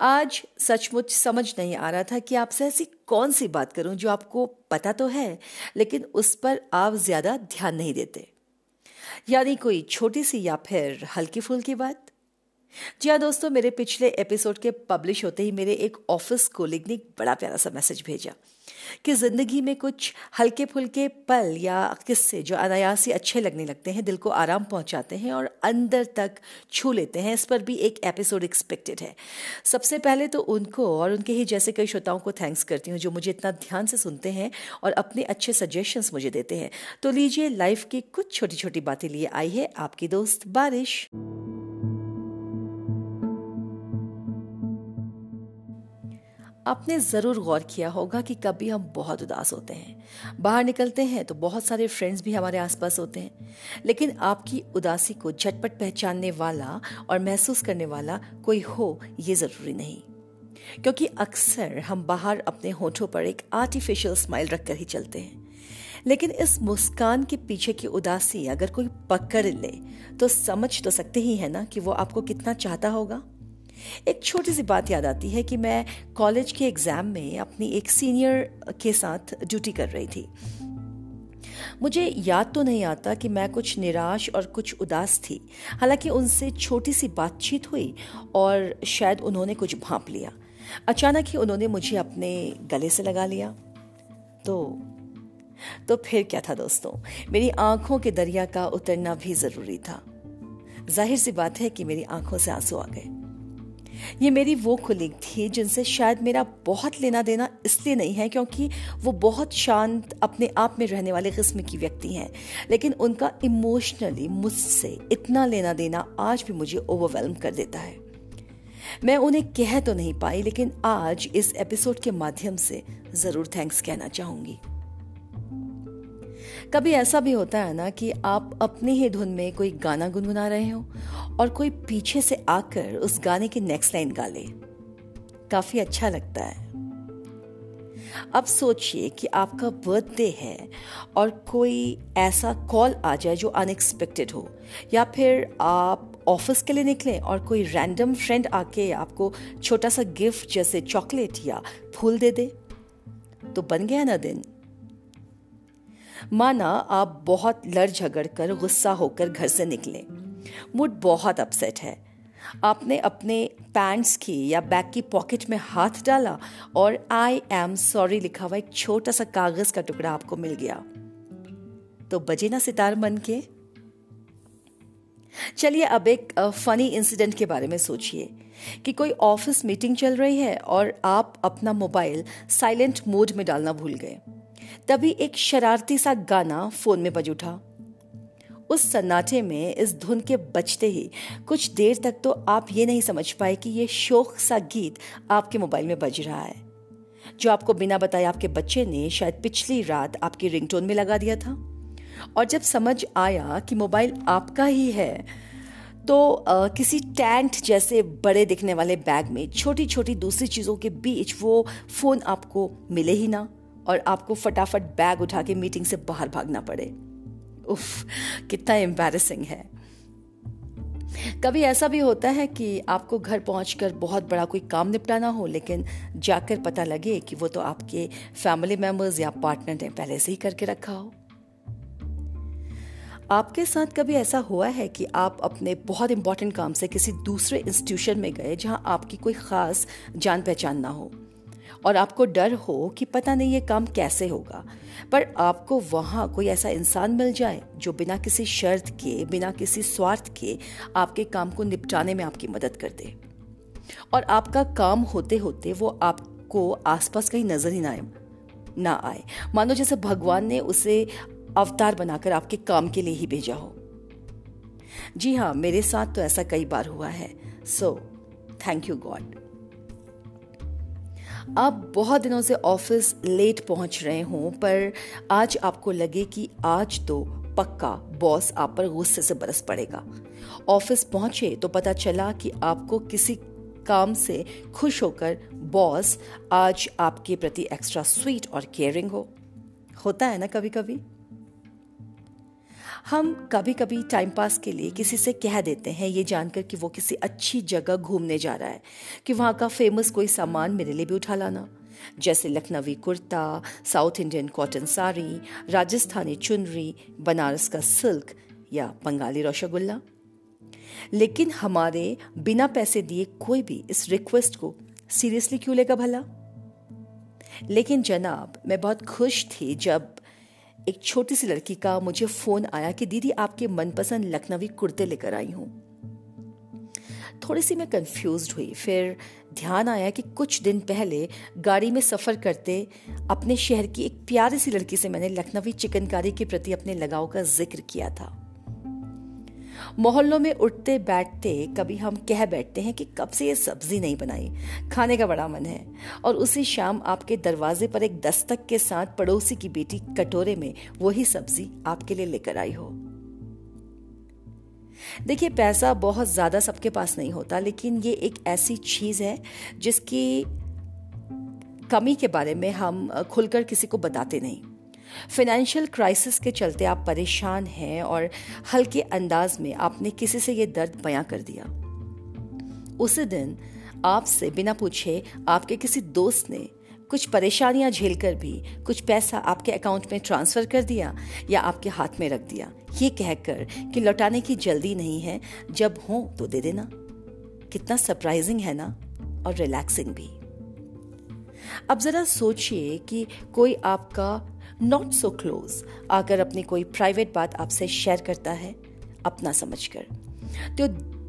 आज सचमुच समझ नहीं आ रहा था कि आपसे ऐसी कौन सी बात करूँ जो आपको पता तो है, लेकिन उस पर आप ज़्यादा ध्यान नहीं देते। यानी कोई छोटी सी या फिर हल्की फुल्की बात? जी हाँ दोस्तों, मेरे पिछले एपिसोड के पब्लिश होते ही मेरे एक ऑफ़िस कोलिग ने बड़ा प्यारा सा मैसेज भेजा कि ज़िंदगी में कुछ हल्के फुल्के पल या किस्से जो अनायास ही अच्छे लगने लगते हैं, दिल को आराम पहुंचाते हैं और अंदर तक छू लेते हैं, इस पर भी एक एपिसोड एक्सपेक्टेड है। सबसे पहले तो उनको और उनके ही जैसे कई श्रोताओं को थैंक्स करती हूँ जो मुझे इतना ध्यान से सुनते हैं और अपने अच्छे सजेशंस मुझे देते हैं। तो लीजिए लाइफ की कुछ छोटी छोटी बातें लिए आई है आपकी दोस्त बारिश। आपने ज़रूर गौर किया होगा कि कभी हम बहुत उदास होते हैं। बाहर निकलते हैं तो बहुत सारे फ्रेंड्स भी हमारे आसपास होते हैं। लेकिन आपकी उदासी को झटपट पहचानने वाला और महसूस करने वाला कोई हो, ये ज़रूरी नहीं। क्योंकि अक्सर हम बाहर अपने होठों पर एक आर्टिफिशियल स्माइल रखकर ही चलते हैं। लेकिन इस मुस्कान के पीछे की उदासी अगर कोई पकड़ ले तो समझ तो सकते ही है ना कि वो आपको कितना चाहता होगा। एक छोटी सी बात याद आती है कि मैं कॉलेज के एग्ज़ाम में अपनी एक सीनियर के साथ ड्यूटी कर रही थी। मुझे याद तो नहीं आता कि मैं कुछ निराश और कुछ उदास थी। हालाँकि उनसे छोटी सी बातचीत हुई और शायद उन्होंने कुछ भांप लिया। अचानक ही उन्होंने मुझे अपने गले से लगा लिया। तो तो फिर क्या था दोस्तों? मेरी आँखों के दरिया का उतरना भी ज़रूरी था। ज़ाहिर सी बात है कि मेरी आँखों से आँसू आ गए। ये मेरी वो कुलीग थी जिनसे शायद मेरा बहुत लेना देना इसलिए नहीं है क्योंकि वो बहुत शांत अपने आप में रहने वाले किस्म की व्यक्ति हैं। लेकिन उनका इमोशनली मुझसे इतना लेना देना आज भी मुझे ओवरवेलम कर देता है। मैं उन्हें कह तो नहीं पाई, लेकिन आज इस एपिसोड के माध्यम से ज़रूर थैंक्स कहना चाहूँगी। कभी ऐसा भी होता है ना कि आप अपनी ही धुन में कोई गाना गुनगुना रहे हो और कोई पीछे से आकर उस गाने की नेक्स्ट लाइन गा ले। काफ़ी अच्छा लगता है। अब सोचिए कि आपका बर्थडे है और कोई ऐसा कॉल आ जाए जो अनएक्सपेक्टेड हो, या फिर आप ऑफ़िस के लिए निकले और कोई रैंडम फ्रेंड आके आपको छोटा सा गिफ्ट जैसे चॉकलेट या फूल दे दे। तो बन गया ना दिन। माना आप बहुत लड़ झगड़ कर, गुस्सा होकर घर से निकले। मूड बहुत अपसेट है। आपने अपने पैंट्स की या बैग की पॉकेट में हाथ डाला और आई एम सॉरी लिखा हुआ एक छोटा सा कागज़ का टुकड़ा आपको मिल गया। तो बजे ना सितार मन के? चलिए अब एक फनी इंसिडेंट के बारे में सोचिए कि कोई ऑफ़िस मीटिंग चल रही है और आप अपना मोबाइल साइलेंट मोड में डालना भूल गए। तभी एक शरारती सा गाना फ़ोन में बज उठा। उस सन्नाटे में इस धुन के बजते ही कुछ देर तक तो आप ये नहीं समझ पाए कि ये शोक सा गीत आपके मोबाइल में बज रहा है। जो आपको बिना बताए आपके बच्चे ने शायद पिछली रात आपकी रिंगटोन में लगा दिया था। और जब समझ आया कि मोबाइल आपका ही है तो आ, किसी टैंट जैसे बड़े दिखने वाले बैग में छोटी छोटी दूसरी चीज़ों के बीच वो फ़ोन आपको मिले ही ना। और आपको फटाफट बैग उठा के मीटिंग से बाहर भागना पड़े। उफ, कितना एम्बेरसिंग है। कभी ऐसा भी होता है कि आपको घर पहुंचकर बहुत बड़ा कोई काम निपटाना हो, लेकिन जाकर पता लगे कि वो तो आपके फैमिली मेंबर्स या पार्टनर ने पहले से ही करके रखा हो। आपके साथ कभी ऐसा हुआ है कि आप अपने बहुत इंपॉर्टेंट काम से किसी दूसरे इंस्टीट्यूशन में गए जहाँ आपकी कोई खास जान पहचान ना हो? और आपको डर हो कि पता नहीं ये काम कैसे होगा। पर आपको वहाँ कोई ऐसा इंसान मिल जाए जो बिना किसी शर्त के, बिना किसी स्वार्थ के आपके काम को निपटाने में आपकी मदद कर दे। और आपका काम होते होते वो आपको आसपास कहीं नज़र ही ना आए ना आए। मानो जैसे भगवान ने उसे अवतार बनाकर आपके काम के लिए ही भेजा हो। जी हाँ मेरे साथ तो ऐसा कई बार हुआ है। सो थैंक यू गॉड आप बहुत दिनों से ऑफ़िस लेट पहुँच रहे हों, पर आज आपको लगे कि आज तो पक्का बॉस आप पर गुस्से से बरस पड़ेगा। ऑफ़िस पहुँचे तो पता चला कि आपको किसी काम से खुश होकर बॉस आज आपके प्रति एक्स्ट्रा स्वीट और केयरिंग हो। होता है ना कभी कभी हम कभी कभी टाइम पास के लिए किसी से कह देते हैं ये जानकर कि वो किसी अच्छी जगह घूमने जा रहा है, कि वहाँ का फ़ेमस कोई सामान मेरे लिए भी उठा लाना। जैसे Lucknowi kurta south Indian cotton sari, Rajasthani चुनरी, बनारस का सिल्क या बंगाली रसगुल्ला। लेकिन हमारे बिना पैसे दिए कोई भी इस रिक्वेस्ट को सीरियसली क्यों लेगा भला? लेकिन जनाब, मैं बहुत खुश थी जब एक छोटी सी लड़की का मुझे फ़ोन आया कि दीदी आपके मनपसंद लखनवी कुर्ते लेकर आई हूँ। थोड़ी सी मैं कंफ्यूज हुई। फिर ध्यान आया कि कुछ दिन पहले गाड़ी में सफ़र करते अपने शहर की एक प्यारी सी लड़की से मैंने लखनवी चिकनकारी के प्रति अपने लगाव का ज़िक्र किया था। मोहल्लों में उठते बैठते कभी हम कह बैठते हैं कि कब से ये सब्ज़ी नहीं बनाई। खाने का बड़ा मन है। और उसी शाम आपके दरवाजे पर एक दस्तक के साथ पड़ोसी की बेटी कटोरे में वही सब्ज़ी आपके लिए लेकर आई हो। देखिए, पैसा बहुत ज़्यादा सबके पास नहीं होता, लेकिन ये एक ऐसी चीज़ है जिसकी कमी के बारे में हम खुलकर किसी को बताते नहीं। फाइनेंशियल क्राइसिस के चलते आप परेशान हैं और हल्के अंदाज में आपने किसी से ये दर्द बयां कर दिया। उसी दिन आपसे बिना पूछे आपके किसी दोस्त ने कुछ परेशानियाँ झेलकर भी कुछ पैसा आपके अकाउंट में ट्रांसफ़र कर दिया या आपके हाथ में रख दिया। ये कहकर कि लौटाने की जल्दी नहीं है, जब हो तो दे देना। कितना सरप्राइजिंग है ना? और रिलैक्सिंग भी। अब जरा सोचिए कि कोई आपका नॉट सो क्लोज आकर अपनी कोई प्राइवेट बात आपसे शेयर करता है, अपना समझकर। तो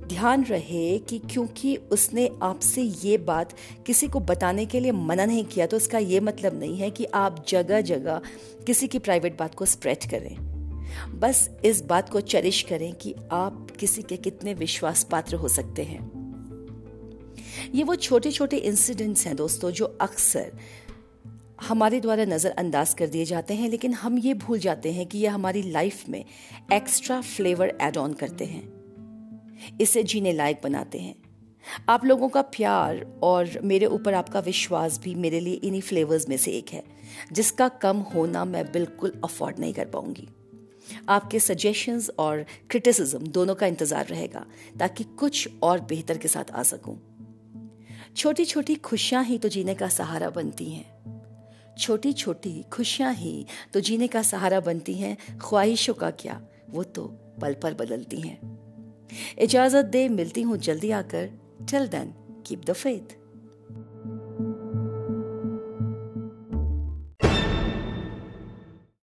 ध्यान रहे कि क्योंकि उसने आपसे ये बात किसी को बताने के लिए मना नहीं किया तो इसका ये मतलब नहीं है कि आप जगह जगह किसी की प्राइवेट बात को स्प्रेड करें। बस इस बात को चरिश करें कि आप किसी के कितने विश्वास पात्र हो सकते हैं। ये वो छोटे छोटे इंसिडेंट्स हैं दोस्तों, जो अक्सर हमारे द्वारा नज़रअंदाज कर दिए जाते हैं, लेकिन हम ये भूल जाते हैं कि ये हमारी लाइफ में एक्स्ट्रा फ्लेवर एड ऑन करते हैं। इसे जीने लायक बनाते हैं। आप लोगों का प्यार और मेरे ऊपर आपका विश्वास भी मेरे लिए इन्हीं फ्लेवर्स में से एक है, जिसका कम होना मैं बिल्कुल अफोर्ड नहीं कर पाऊँगी। आपके सजेशंस और क्रिटिसिज्म दोनों का इंतज़ार रहेगा, ताकि कुछ और बेहतर के साथ आ सकूँ। छोटी छोटी खुशियाँ ही तो जीने का सहारा बनती हैं। छोटी छोटी खुशियाँ ही तो जीने का सहारा बनती हैं, ख्वाहिशों का क्या, वो तो पल पर बदलती हैं। इजाज़त दे, मिलती हूँ, जल्दी आकर till then keep the faith